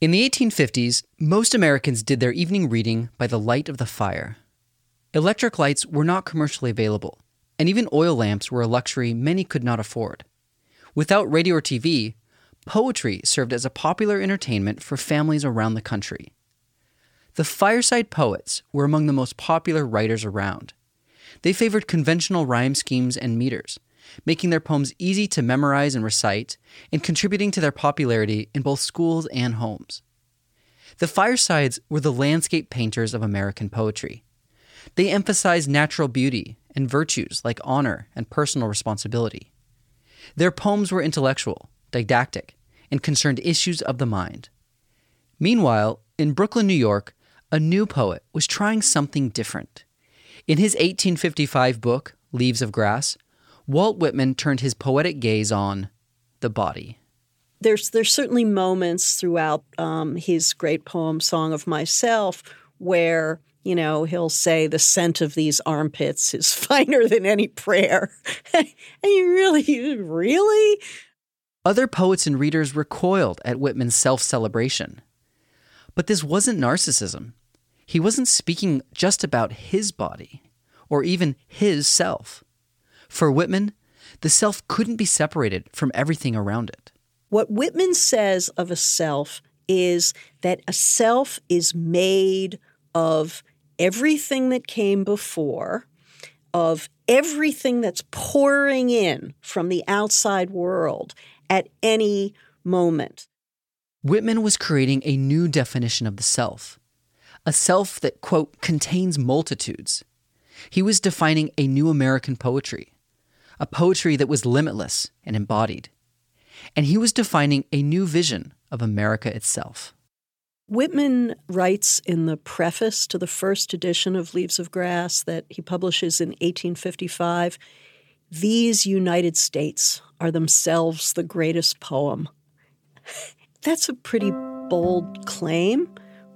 In the 1850s, most Americans did their evening reading by the light of the fire. Electric lights were not commercially available, and even oil lamps were a luxury many could not afford. Without radio or TV, poetry served as a popular entertainment for families around the country. The fireside poets were among the most popular writers around. They favored conventional rhyme schemes and meters, making their poems easy to memorize and recite, and contributing to their popularity in both schools and homes. The firesides were the landscape painters of American poetry. They emphasized natural beauty and virtues like honor and personal responsibility. Their poems were intellectual, didactic, and concerned issues of the mind. Meanwhile, in Brooklyn, New York, a new poet was trying something different. In his 1855 book, Leaves of Grass, Walt Whitman turned his poetic gaze on the body. There's there's certainly moments throughout um, his great poem "Song of Myself" where you know he'll say the scent of these armpits is finer than any prayer, and you really, really. Other poets and readers recoiled at Whitman's self celebration. But this wasn't narcissism. He wasn't speaking just about his body or even his self. For Whitman, the self couldn't be separated from everything around it. What Whitman says of a self is that a self is made of everything that came before, of everything that's pouring in from the outside world at any moment. Whitman was creating a new definition of the self, a self that, quote, contains multitudes. He was defining a new American poetry, a poetry that was limitless and embodied. And he was defining a new vision of America itself. Whitman writes in the preface to the first edition of Leaves of Grass that he publishes in 1855 These United States are themselves the greatest poem. That's a pretty bold claim,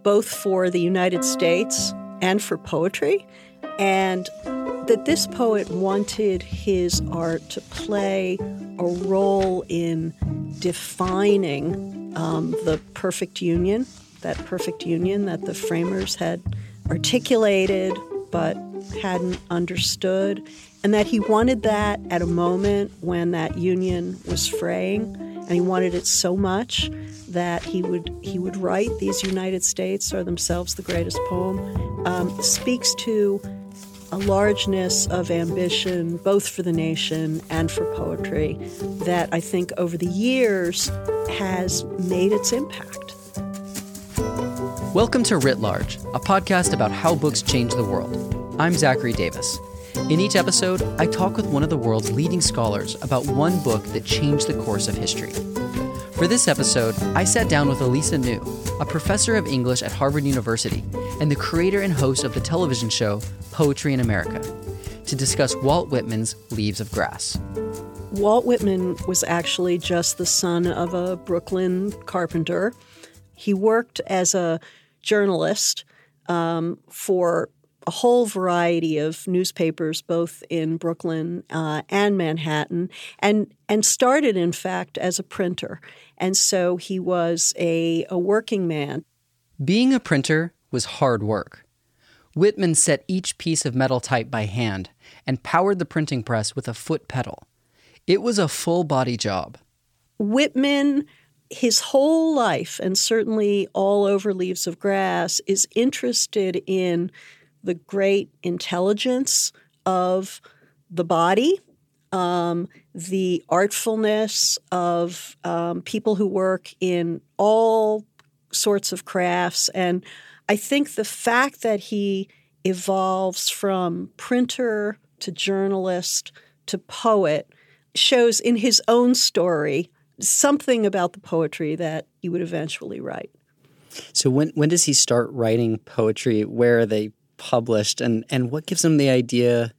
both for the United States and for poetry. And that this poet wanted his art to play a role in defining um, the perfect union, that perfect union that the framers had articulated but hadn't understood, and that he wanted that at a moment when that union was fraying, and he wanted it so much that he would he would write these United States are themselves the greatest poem um, speaks to a largeness of ambition, both for the nation and for poetry, that I think over the years has made its impact. Welcome to Writ Large, a podcast about how books change the world. I'm Zachary Davis. In each episode, I talk with one of the world's leading scholars about one book that changed the course of history. For this episode, I sat down with Elisa New, a professor of English at Harvard University and the creator and host of the television show Poetry in America, to discuss Walt Whitman's Leaves of Grass. Walt Whitman was actually just the son of a Brooklyn carpenter. He worked as a journalist um, for a whole variety of newspapers, both in Brooklyn uh, and Manhattan, and and started, in fact, as a printer. And so he was a, a working man. Being a printer was hard work. Whitman set each piece of metal type by hand and powered the printing press with a foot pedal. It was a full body job. Whitman, his whole life, and certainly all over Leaves of Grass, is interested in the great intelligence of the body, um, the artfulness of um, people who work in all sorts of crafts. And I think the fact that he evolves from printer to journalist to poet shows in his own story something about the poetry that he would eventually write. So when when does he start writing poetry? Where are they published, and and what gives him the idea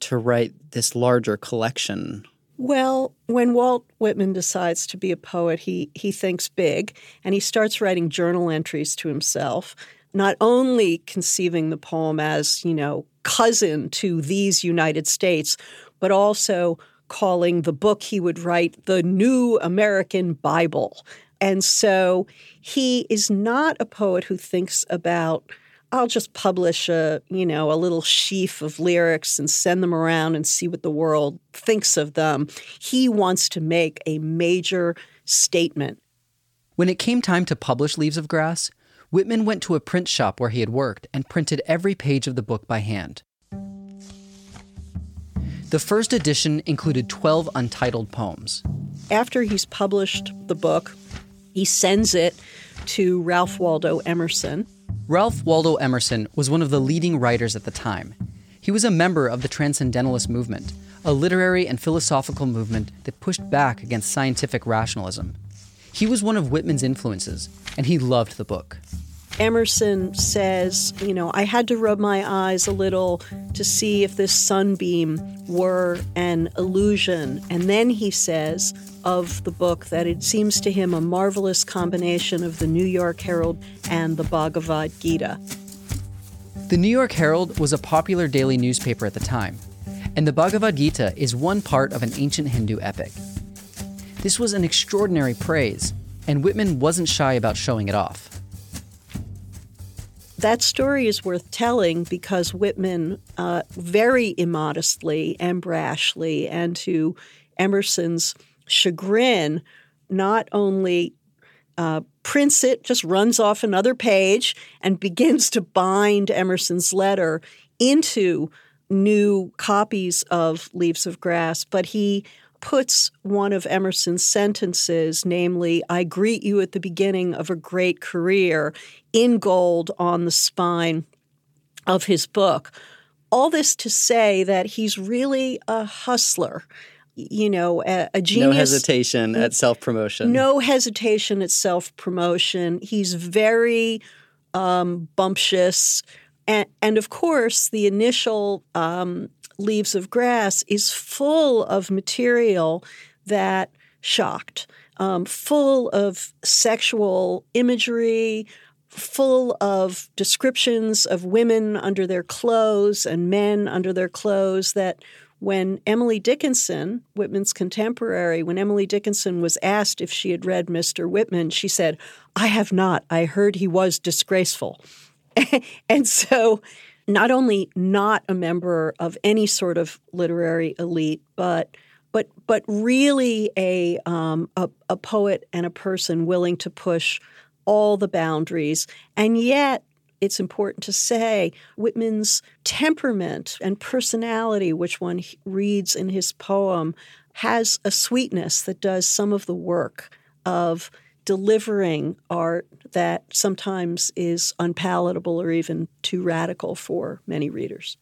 to write this larger collection? Well, when Walt Whitman decides to be a poet, he he thinks big and he starts writing journal entries to himself, not only conceiving the poem as, you know, cousin to these United States, but also calling the book he would write the New American Bible. And so he is not a poet who thinks about I'll just publish a, you know, a little sheaf of lyrics and send them around and see what the world thinks of them. He wants to make a major statement. When it came time to publish Leaves of Grass, Whitman went to a print shop where he had worked and printed every page of the book by hand. The first edition included 12 untitled poems. After he's published the book, he sends it to Ralph Waldo Emerson. Ralph Waldo Emerson was one of the leading writers at the time. He was a member of the Transcendentalist movement, a literary and philosophical movement that pushed back against scientific rationalism. He was one of Whitman's influences, and he loved the book. Emerson says, you know, I had to rub my eyes a little to see if this sunbeam were an illusion. And then he says of the book that it seems to him a marvelous combination of the New York Herald and the Bhagavad Gita. The New York Herald was a popular daily newspaper at the time, and the Bhagavad Gita is one part of an ancient Hindu epic. This was an extraordinary praise, and Whitman wasn't shy about showing it off. That story is worth telling because Whitman, uh, very immodestly and brashly, and to Emerson's chagrin, not only uh, prints it, just runs off another page and begins to bind Emerson's letter into new copies of Leaves of Grass, but he puts one of Emerson's sentences, namely, I greet you at the beginning of a great career, in gold on the spine of his book. All this to say that he's really a hustler. You know, a, a genius. No hesitation at self promotion. No hesitation at self promotion. He's very um, bumptious. And, and, of course, the initial um, Leaves of Grass is full of material that shocked, um, full of sexual imagery, full of descriptions of women under their clothes and men under their clothes that when Emily Dickinson, Whitman's contemporary, when Emily Dickinson was asked if she had read Mr. Whitman, she said, I have not. I heard he was disgraceful. and so not only not a member of any sort of literary elite, but but but really a, um, a, a poet and a person willing to push all the boundaries, and yet it's important to say Whitman's temperament and personality, which one reads in his poem, has a sweetness that does some of the work of delivering art that sometimes is unpalatable or even too radical for many readers.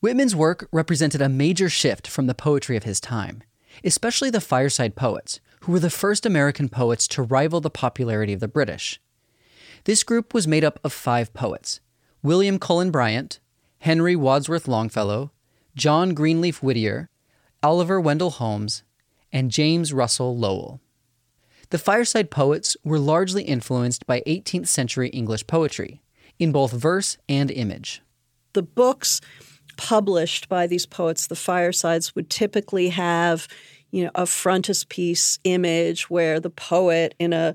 Whitman's work represented a major shift from the poetry of his time, especially the fireside poets, who were the first American poets to rival the popularity of the British. This group was made up of five poets William Cullen Bryant, Henry Wadsworth Longfellow, John Greenleaf Whittier, Oliver Wendell Holmes, and James Russell Lowell. The fireside poets were largely influenced by 18th century English poetry, in both verse and image. The books published by these poets, the firesides, would typically have, you know, a frontispiece image where the poet in a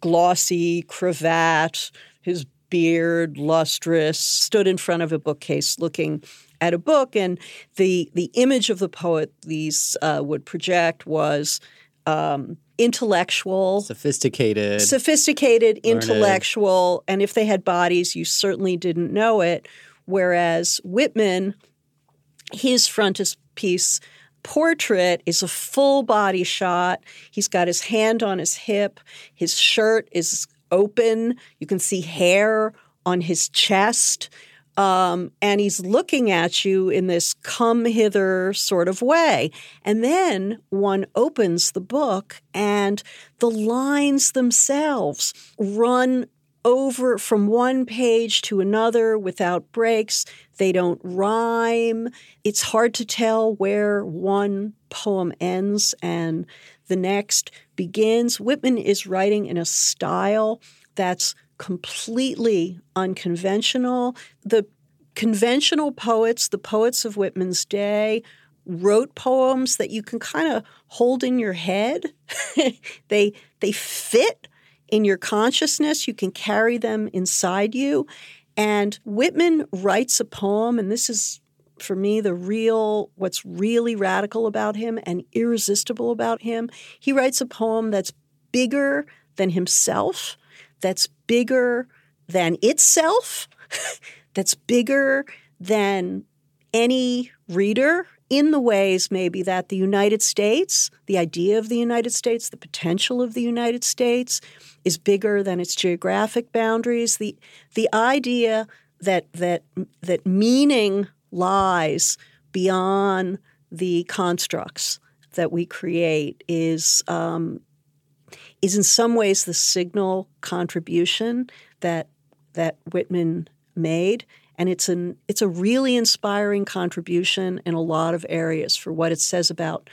glossy cravat, his beard lustrous, stood in front of a bookcase looking at a book, and the the image of the poet these uh, would project was um, intellectual, sophisticated, sophisticated, learned. intellectual, and if they had bodies, you certainly didn't know it. Whereas Whitman, his frontispiece portrait is a full body shot. He's got his hand on his hip. His shirt is open. You can see hair on his chest. Um, and he's looking at you in this come hither sort of way. And then one opens the book, and the lines themselves run over from one page to another without breaks. They don't rhyme. It's hard to tell where one poem ends and the next begins. Whitman is writing in a style that's completely unconventional. The conventional poets, the poets of Whitman's day, wrote poems that you can kind of hold in your head. they they fit in your consciousness, you can carry them inside you. And Whitman writes a poem, and this is for me the real what's really radical about him and irresistible about him. He writes a poem that's bigger than himself, that's bigger than itself, that's bigger than any reader in the ways maybe that the United States, the idea of the United States, the potential of the United States is bigger than its geographic boundaries. The the idea that that that meaning lies beyond the constructs that we create is um, is in some ways the signal contribution that that Whitman made and it's an it's a really inspiring contribution in a lot of areas for what it says about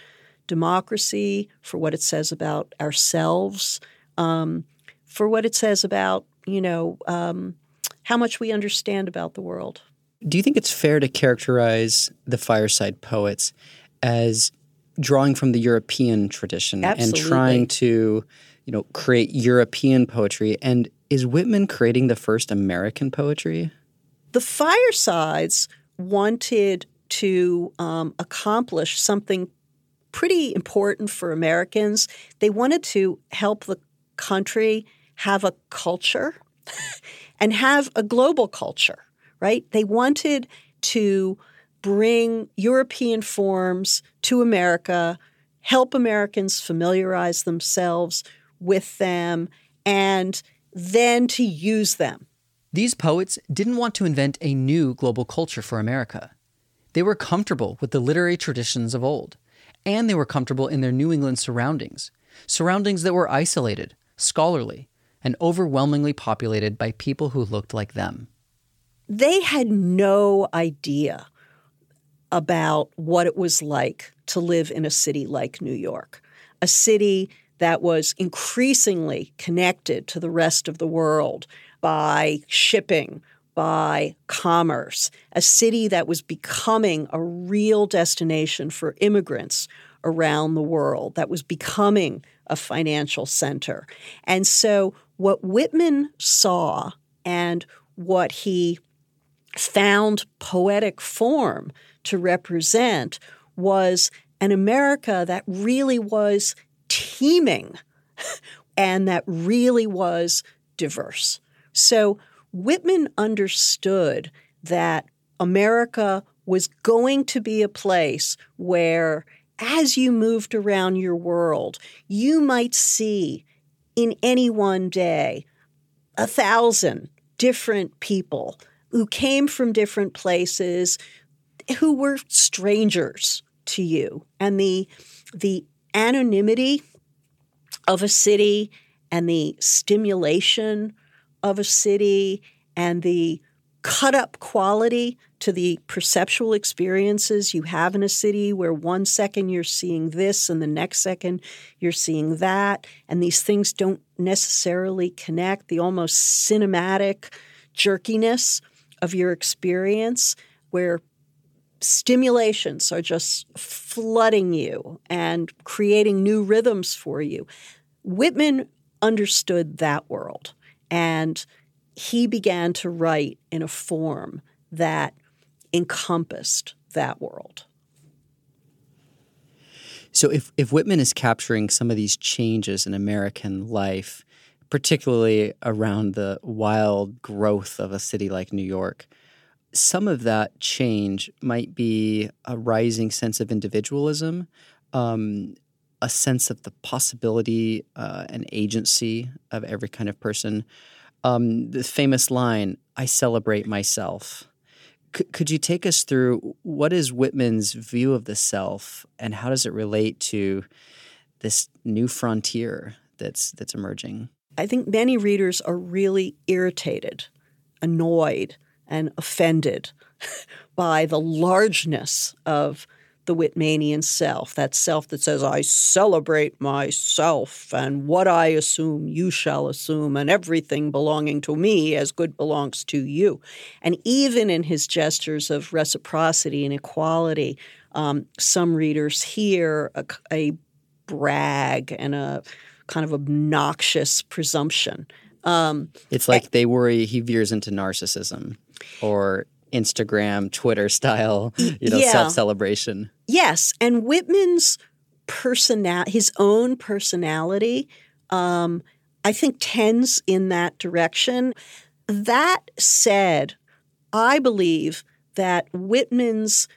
democracy, for what it says about ourselves, um, for what it says about you know um, how much we understand about the world. Do you think it's fair to characterize the fireside poets as drawing from the European tradition Absolutely. and trying to, you know, create European poetry? And is Whitman creating the first American poetry? The Firesides wanted to um, accomplish something pretty important for Americans. They wanted to help the country have a culture and have a global culture, right? They wanted to bring European forms to America, help Americans familiarize themselves with them, and then to use them these poets didn't want to invent a new global culture for America. They were comfortable with the literary traditions of old, and they were comfortable in their New England surroundings, surroundings that were isolated, scholarly, and overwhelmingly populated by people who looked like them. They had no idea about what it was like to live in a city like New York, a city that was increasingly connected to the rest of the world, by shipping, by commerce, a city that was becoming a real destination for immigrants around the world, that was becoming a financial center. And so, what Whitman saw and what he found poetic form to represent was an America that really was teeming and that really was diverse. So Whitman understood that America was going to be a place where, as you moved around your world, you might see in any one day a thousand different people who came from different places who were strangers to you. And the, the anonymity of a city and the stimulation of a city and the cut up quality to the perceptual experiences you have in a city where one second you're seeing this and the next second you're seeing that and these things don't necessarily connect the almost cinematic jerkiness of your experience where stimulations are just flooding you and creating new rhythms for you whitman understood that world and he began to write in a form that encompassed that world. So, if, if Whitman is capturing some of these changes in American life, particularly around the wild growth of a city like New York, some of that change might be a rising sense of individualism, um, a sense of the possibility uh, and agency of every kind of person. Um, the famous line, I celebrate myself. C- could you take us through what is Whitman's view of the self and how does it relate to this new frontier that's that's emerging? I think many readers are really irritated, annoyed, and offended by the largeness of the Whitmanian self, that self that says, I celebrate myself, and what I assume you shall assume, and everything belonging to me as good belongs to you. And even in his gestures of reciprocity and equality, um, some readers hear a, a brag and a kind of obnoxious presumption. Um, it's like they worry he veers into narcissism or Instagram, Twitter style, you know, yeah. self celebration. Yes, and Whitman's personal, his own personality, um, I think tends in that direction. That said, I believe that Whitman's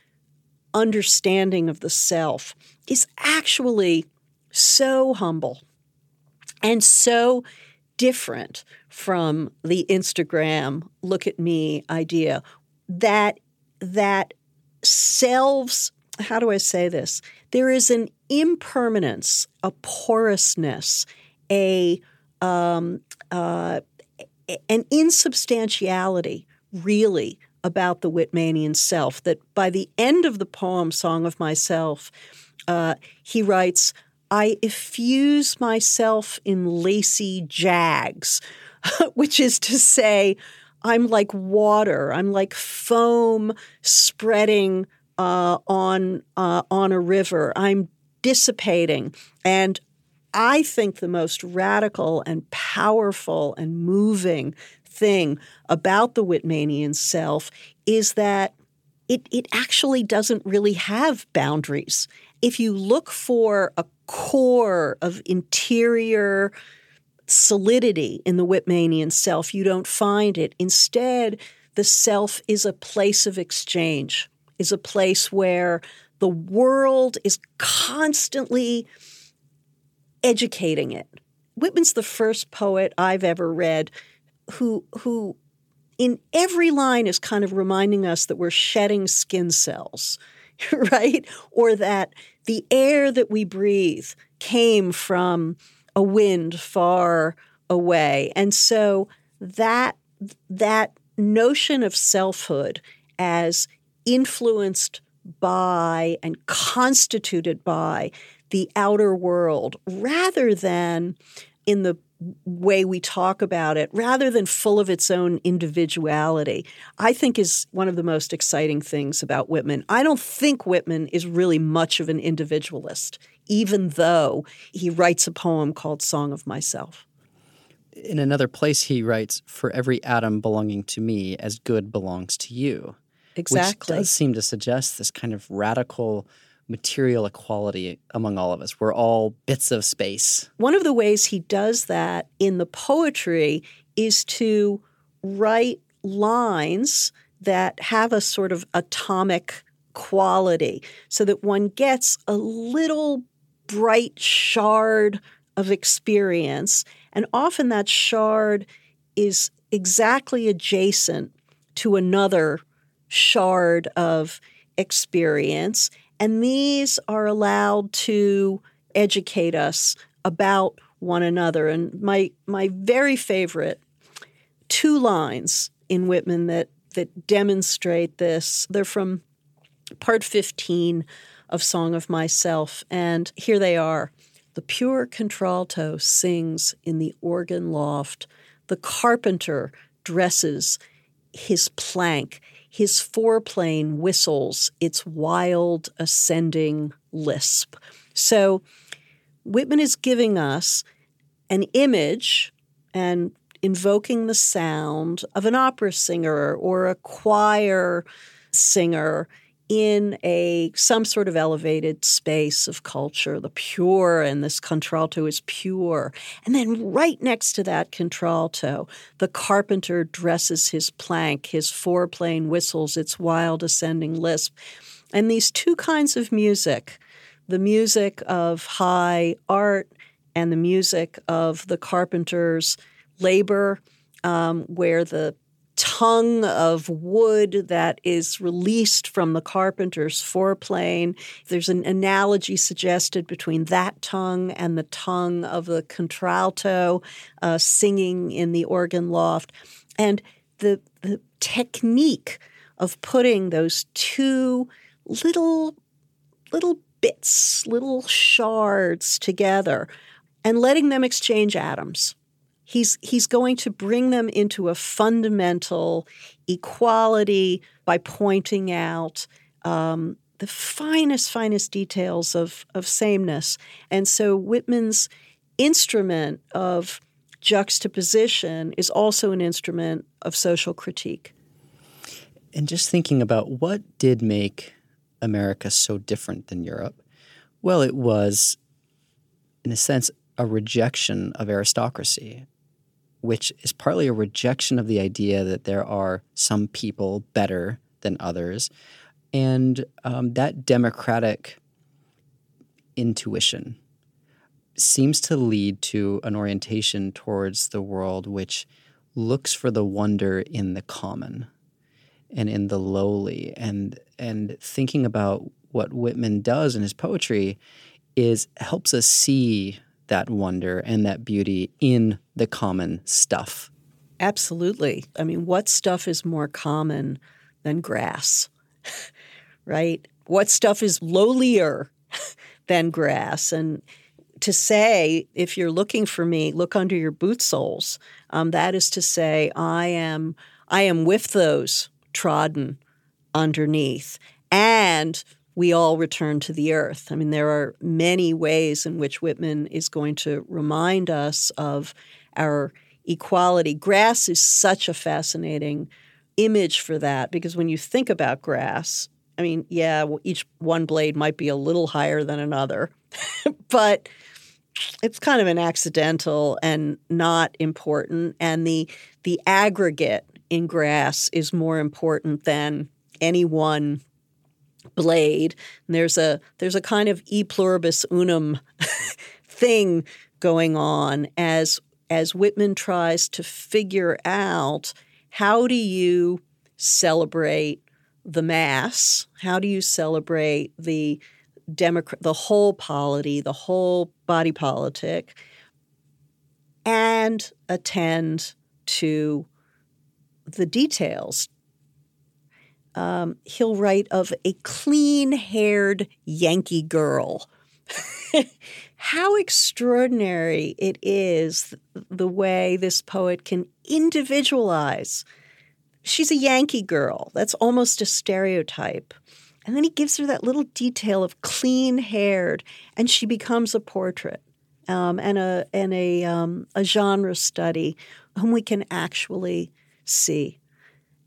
understanding of the self is actually so humble and so different from the Instagram look at me idea that that selves how do I say this? There is an impermanence, a porousness, a um, uh, an insubstantiality, really, about the Whitmanian self. That by the end of the poem "Song of Myself," uh, he writes, "I effuse myself in lacy jags," which is to say, I'm like water. I'm like foam spreading uh, on uh, on a river. I'm dissipating, and I think the most radical and powerful and moving thing about the Whitmanian self is that it, it actually doesn't really have boundaries. If you look for a core of interior solidity in the Whitmanian self, you don't find it. Instead, the self is a place of exchange, is a place where the world is constantly educating it. Whitman's the first poet I've ever read who who in every line is kind of reminding us that we're shedding skin cells, right? Or that the air that we breathe came from a wind far away. And so that that notion of selfhood as influenced by and constituted by the outer world rather than in the way we talk about it rather than full of its own individuality, I think is one of the most exciting things about Whitman. I don't think Whitman is really much of an individualist, even though he writes a poem called Song of Myself. In another place, he writes, For every atom belonging to me, as good belongs to you. Exactly. Which does seem to suggest this kind of radical material equality among all of us. We're all bits of space. One of the ways he does that in the poetry is to write lines that have a sort of atomic quality so that one gets a little bright shard of experience. And often that shard is exactly adjacent to another shard of experience. And these are allowed to educate us about one another. And my my very favorite two lines in Whitman that that demonstrate this. They're from part 15 of Song of Myself. And here they are. The pure contralto sings in the organ loft. The carpenter dresses his plank. His foreplane whistles its wild ascending lisp. So Whitman is giving us an image and invoking the sound of an opera singer or a choir singer in a some sort of elevated space of culture, the pure, and this contralto is pure. And then right next to that contralto, the carpenter dresses his plank, his foreplane whistles its wild ascending lisp. And these two kinds of music, the music of high art and the music of the carpenter's labor, um, where the tongue of wood that is released from the carpenter's foreplane. There's an analogy suggested between that tongue and the tongue of the contralto uh, singing in the organ loft. And the, the technique of putting those two little little bits, little shards together and letting them exchange atoms he's he's going to bring them into a fundamental equality by pointing out um, the finest finest details of of sameness. And so whitman's instrument of juxtaposition is also an instrument of social critique. And just thinking about what did make america so different than europe well it was in a sense a rejection of aristocracy which is partly a rejection of the idea that there are some people better than others. And um, that democratic intuition seems to lead to an orientation towards the world which looks for the wonder in the common and in the lowly and and thinking about what Whitman does in his poetry is helps us see that wonder and that beauty in the common stuff. Absolutely. I mean, what stuff is more common than grass? right? What stuff is lowlier than grass? And to say, if you're looking for me, look under your boot soles. Um, that is to say, I am I am with those trodden underneath. And we all return to the earth. I mean, there are many ways in which Whitman is going to remind us of our equality. Grass is such a fascinating image for that because when you think about grass, I mean, yeah, each one blade might be a little higher than another, but it's kind of an accidental and not important. And the the aggregate in grass is more important than any one blade. And there's a there's a kind of e pluribus unum thing going on as as Whitman tries to figure out how do you celebrate the mass? How do you celebrate the democrat the whole polity, the whole body politic, and attend to the details, um, he'll write of a clean haired Yankee girl. How extraordinary it is the way this poet can individualize. She's a Yankee girl. That's almost a stereotype. And then he gives her that little detail of clean haired, and she becomes a portrait um, and a and a um, a genre study whom we can actually see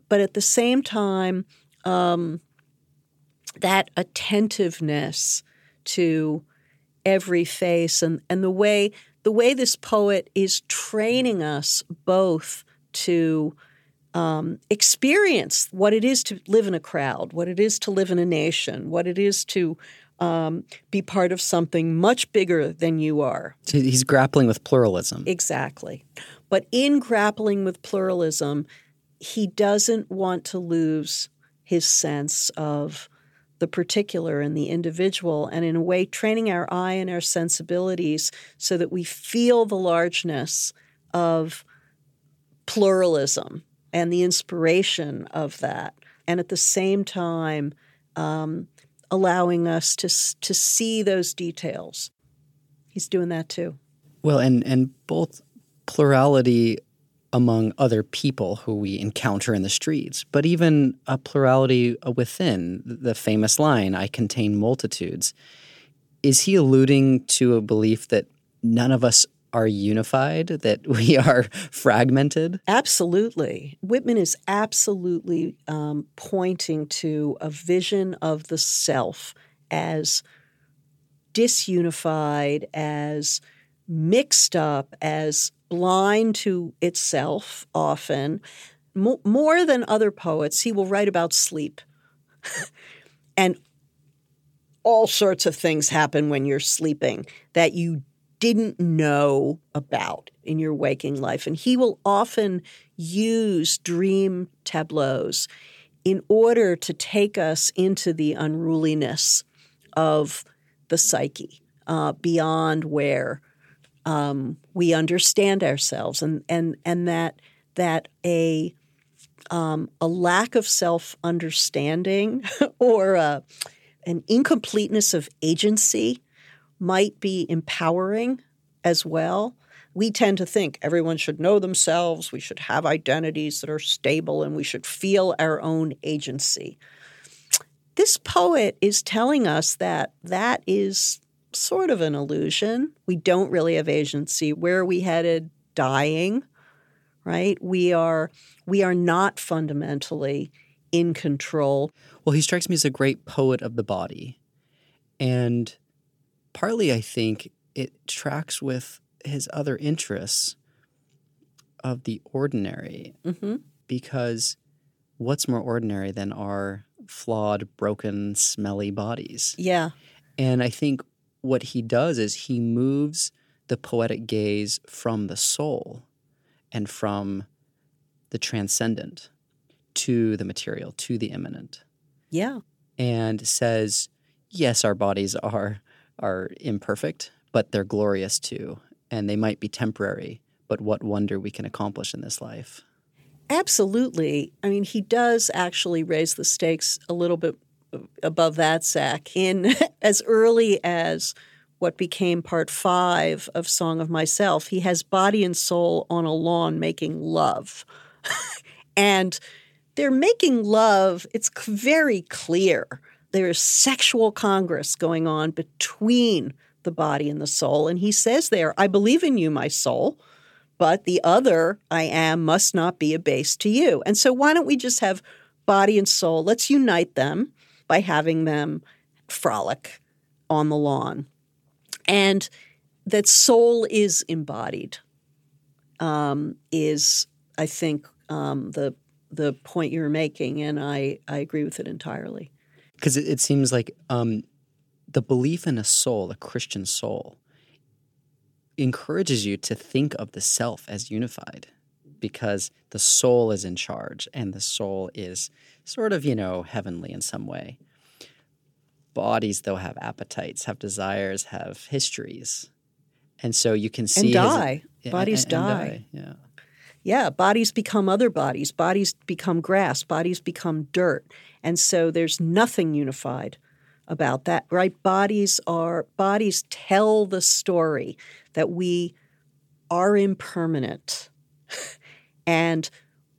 but at the same time, um, that attentiveness to every face and, and the way the way this poet is training us both to um, experience what it is to live in a crowd, what it is to live in a nation, what it is to um, be part of something much bigger than you are. So he's grappling with pluralism. Exactly. But in grappling with pluralism, he doesn't want to lose his sense of the particular and the individual, and in a way, training our eye and our sensibilities so that we feel the largeness of pluralism and the inspiration of that, and at the same time, um, allowing us to to see those details. He's doing that too. Well, and and both plurality among other people who we encounter in the streets, but even a plurality within the famous line, I contain multitudes. Is he alluding to a belief that none of us are unified, that we are fragmented? Absolutely. Whitman is absolutely um, pointing to a vision of the self as disunified, as mixed up, as blind to itself often. more than other poets, he will write about sleep. and all sorts of things happen when you're sleeping that you didn't know about in your waking life. And he will often use dream tableaus in order to take us into the unruliness of the psyche uh, beyond where um, we understand ourselves and, and, and that, that a, um, a lack of self understanding or a, an incompleteness of agency might be empowering as well. We tend to think everyone should know themselves, we should have identities that are stable, and we should feel our own agency. This poet is telling us that that is sort of an illusion. We don't really have agency. Where are we headed? Dying, right? We are we are not fundamentally in control. Well, he strikes me as a great poet of the body. And partly I think it tracks with his other interests of the ordinary mm-hmm. because what's more ordinary than our flawed, broken, smelly bodies? Yeah. And I think what he does is he moves the poetic gaze from the soul and from the transcendent to the material, to the immanent. Yeah. And says, yes, our bodies are are imperfect, but they're glorious too. And they might be temporary, but what wonder we can accomplish in this life. Absolutely. I mean, he does actually raise the stakes a little bit above that, Zach, in as early as what became part five of Song of Myself. He has body and soul on a lawn making love. and they're making love, it's very clear there is sexual congress going on between the body and the soul. And he says there, I believe in you, my soul, but the other I am must not be a base to you. And so why don't we just have body and soul? Let's unite them by having them frolic on the lawn. And that soul is embodied um, is, I think, um, the the point you're making, and I, I agree with it entirely because it, it, seems like um, the belief in a soul, a Christian soul, encourages you to think of the self as unified because the soul is in charge and the soul is sort of, you know, heavenly in some way. Bodies, though, have appetites, have desires, have histories. And so you can see. And die. His, Bodies and, and die. die. Yeah. Yeah, bodies become other bodies. Bodies become grass. Bodies become dirt. And so there's nothing unified about that, right? Bodies are bodies tell the story that we are impermanent. and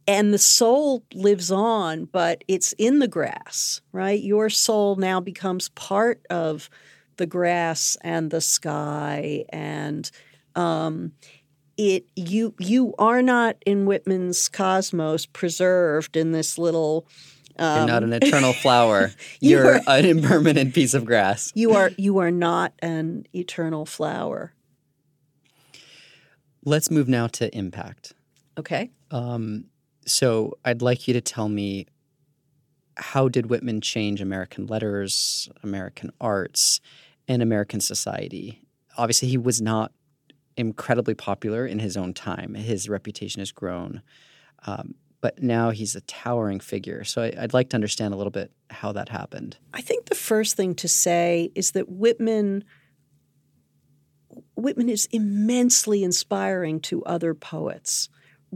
and the soul lives on, but it's in the grass, right? Your soul now becomes part of the grass and the sky and um, it you you are not in Whitman's cosmos preserved in this little um, You're not an um, eternal flower. you You're are, an impermanent piece of grass. You are you are not an eternal flower. Let's move now to impact. Okay. Um, so I'd like you to tell me how did Whitman change American letters, American arts, and American society? Obviously, he was not incredibly popular in his own time. His reputation has grown. Um, but now he's a towering figure. So I, would like to understand a little bit how that happened. I think the first thing to say is that Whitman Whitman is immensely inspiring to other poets.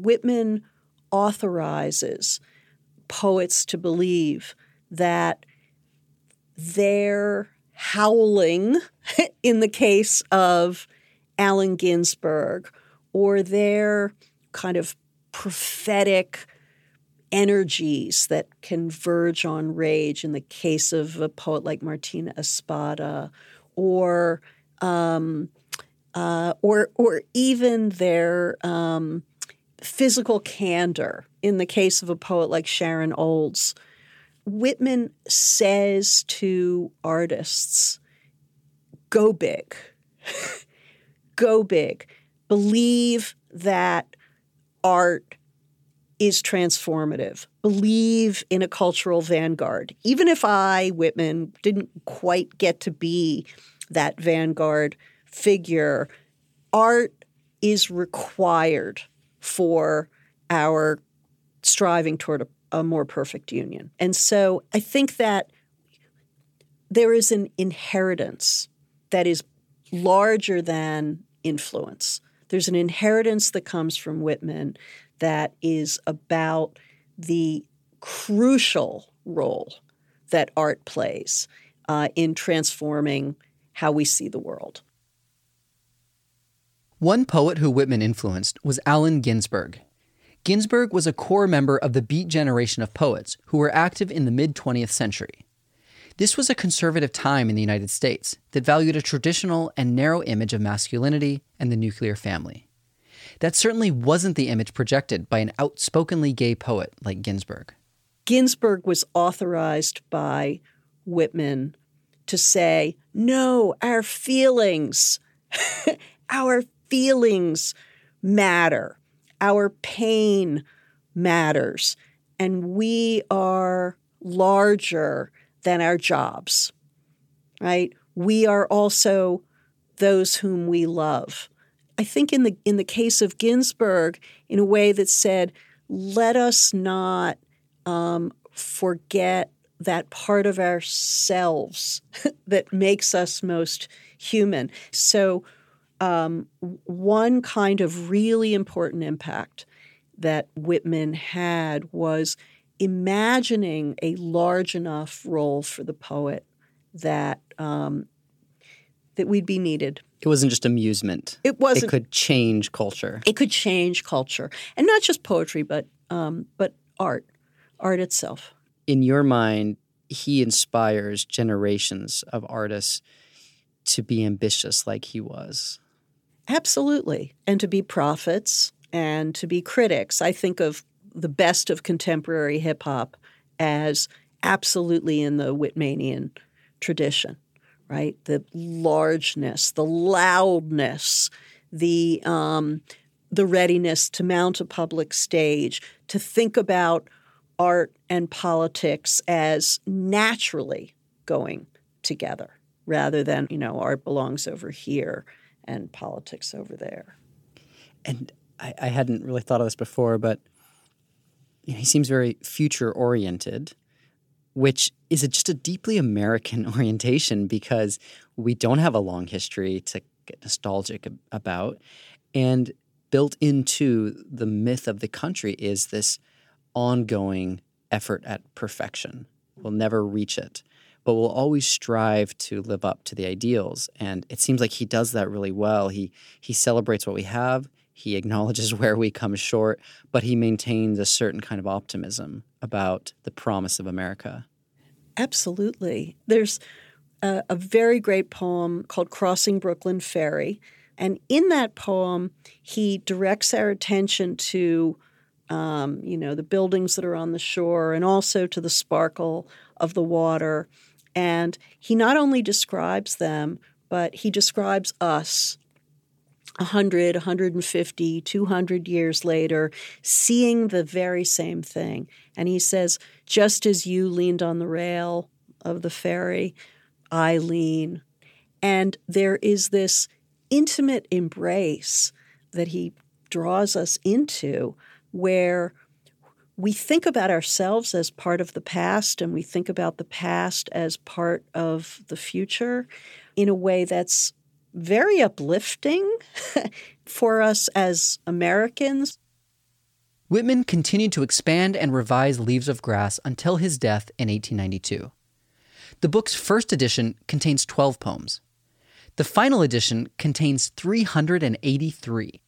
Whitman authorizes poets to believe that their howling in the case of Allen Ginsberg or their kind of prophetic energies that converge on rage in the case of a poet like Martín Espada or um, uh, or or even their um, physical candor in the case of a poet like Sharon Olds. Whitman says to artists, go big. go big. Believe that art is transformative. Believe in a cultural vanguard. Even if I, Whitman, didn't quite get to be that vanguard figure, art is required for our striving toward a, a more perfect union. And so I think that there is an inheritance that is larger than influence. There's an inheritance that comes from Whitman that is about the crucial role that art plays uh, in transforming how we see the world. One poet who Whitman influenced was Allen Ginsberg. Ginsberg was a core member of the Beat generation of poets who were active in the mid 20th century. This was a conservative time in the United States that valued a traditional and narrow image of masculinity and the nuclear family. That certainly wasn't the image projected by an outspokenly gay poet like Ginsberg. Ginsberg was authorized by Whitman to say, no, our feelings, our feelings matter, our pain matters, and we are larger than our jobs, right? We are also those whom we love. I think in the in the case of Ginsberg, in a way that said, let us not um, forget that part of ourselves that makes us most human. So, um, one kind of really important impact that Whitman had was imagining a large enough role for the poet that um, that we'd be needed. It wasn't just amusement. It wasn't. It could change culture. It could change culture, and not just poetry, but um, but art, art itself. In your mind, he inspires generations of artists to be ambitious, like he was. Absolutely, and to be prophets and to be critics. I think of the best of contemporary hip hop as absolutely in the Whitmanian tradition, right? The largeness, the loudness, the um, the readiness to mount a public stage, to think about art and politics as naturally going together, rather than you know art belongs over here and politics over there. And I, I hadn't really thought of this before, but you know, he seems very future oriented, which is a, just a deeply American orientation because we don't have a long history to get nostalgic about. And built into the myth of the country is this ongoing effort at perfection. We'll never reach it, but we'll always strive to live up to the ideals. And it seems like he does that really well. He he celebrates what we have. He acknowledges where we come short, but he maintains a certain kind of optimism about the promise of America. Absolutely. There's a, a very great poem called Crossing Brooklyn Ferry. And in that poem, he directs our attention to, um, you know, the buildings that are on the shore and also to the sparkle of the water. And he not only describes them, but he describes us 100, 150, 200 years later, seeing the very same thing. And he says, just as you leaned on the rail of the ferry, I lean. And there is this intimate embrace that he draws us into where we think about ourselves as part of the past and we think about the past as part of the future in a way that's very uplifting for us as Americans. Whitman continued to expand and revise Leaves of Grass until his death in 1892. The book's first edition contains 12 poems. The final edition contains 383.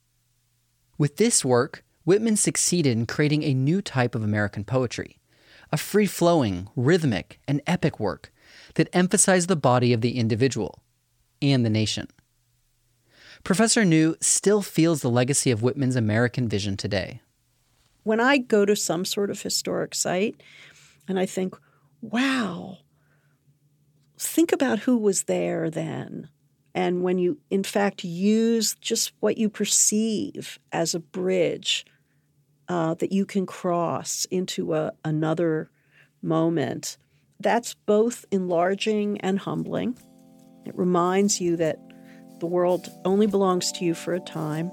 With this work, Whitman succeeded in creating a new type of American poetry, a free flowing, rhythmic, and epic work that emphasized the body of the individual and the nation. Professor New still feels the legacy of Whitman's American vision today. When I go to some sort of historic site and I think, wow, think about who was there then. And when you, in fact, use just what you perceive as a bridge uh, that you can cross into a, another moment, that's both enlarging and humbling. It reminds you that the world only belongs to you for a time.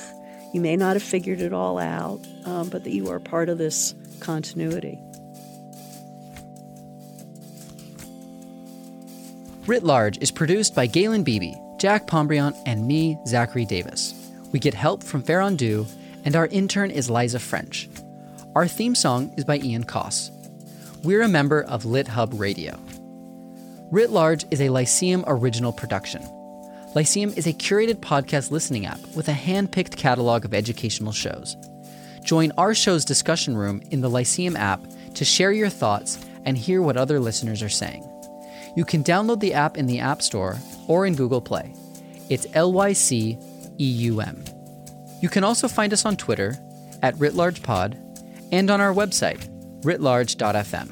you may not have figured it all out, um, but that you are part of this continuity. Writ Large is produced by Galen Beebe, Jack Pombriant, and me, Zachary Davis. We get help from Farron Dew, and our intern is Liza French. Our theme song is by Ian Coss. We're a member of Lit Hub Radio. Writ Large is a Lyceum original production. Lyceum is a curated podcast listening app with a hand picked catalog of educational shows. Join our show's discussion room in the Lyceum app to share your thoughts and hear what other listeners are saying. You can download the app in the App Store or in Google Play. It's L Y C E U M. You can also find us on Twitter at WritLargePod and on our website, writlarge.fm.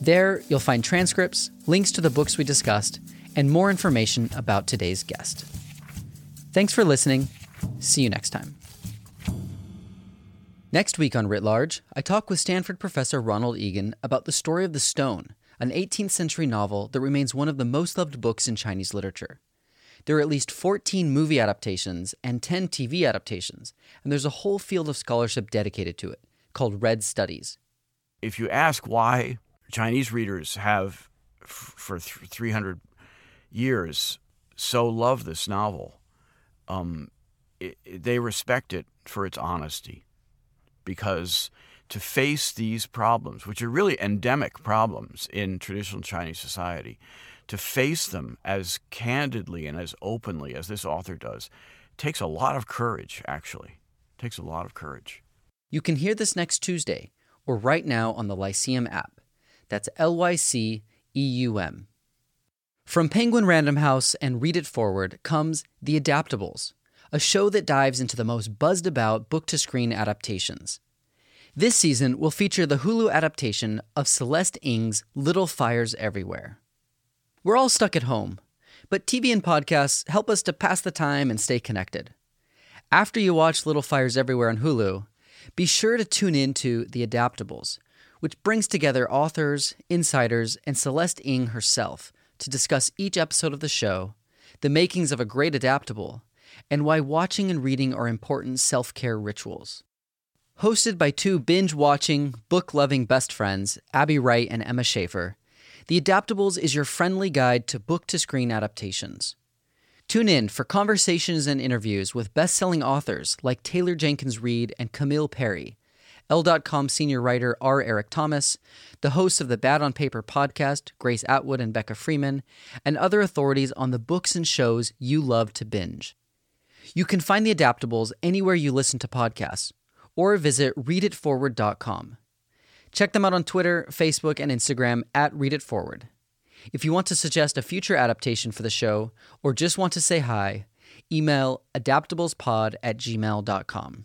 There, you'll find transcripts, links to the books we discussed, and more information about today's guest. Thanks for listening. See you next time. Next week on Writ Large, I talk with Stanford professor Ronald Egan about The Story of the Stone, an 18th century novel that remains one of the most loved books in Chinese literature. There are at least 14 movie adaptations and 10 TV adaptations, and there's a whole field of scholarship dedicated to it, called Red Studies. If you ask why Chinese readers have, f- for th- 300 years, so loved this novel, um, it, it, they respect it for its honesty. Because to face these problems, which are really endemic problems in traditional Chinese society, to face them as candidly and as openly as this author does takes a lot of courage, actually. It takes a lot of courage. You can hear this next Tuesday or right now on the Lyceum app. That's L Y C E U M. From Penguin Random House and Read It Forward comes The Adaptables, a show that dives into the most buzzed about book to screen adaptations. This season will feature the Hulu adaptation of Celeste Ng's Little Fires Everywhere. We're all stuck at home, but TV and podcasts help us to pass the time and stay connected. After you watch Little Fires Everywhere on Hulu, be sure to tune in to The Adaptables, which brings together authors, insiders, and Celeste Ng herself to discuss each episode of the show, the makings of a great adaptable, and why watching and reading are important self care rituals. Hosted by two binge watching, book loving best friends, Abby Wright and Emma Schaefer, The Adaptables is your friendly guide to book to screen adaptations. Tune in for conversations and interviews with best selling authors like Taylor Jenkins Reid and Camille Perri, Elle.com senior writer R. Eric Thomas, the hosts of the Bad on Paper podcast, Grace Atwood and Becca Freeman, and other authorities on the books and shows you love to binge. You can find the adaptables anywhere you listen to podcasts or visit readitforward.com. Check them out on Twitter, Facebook, and Instagram at Read It Forward. If you want to suggest a future adaptation for the show or just want to say hi, email adaptablespod at gmail.com.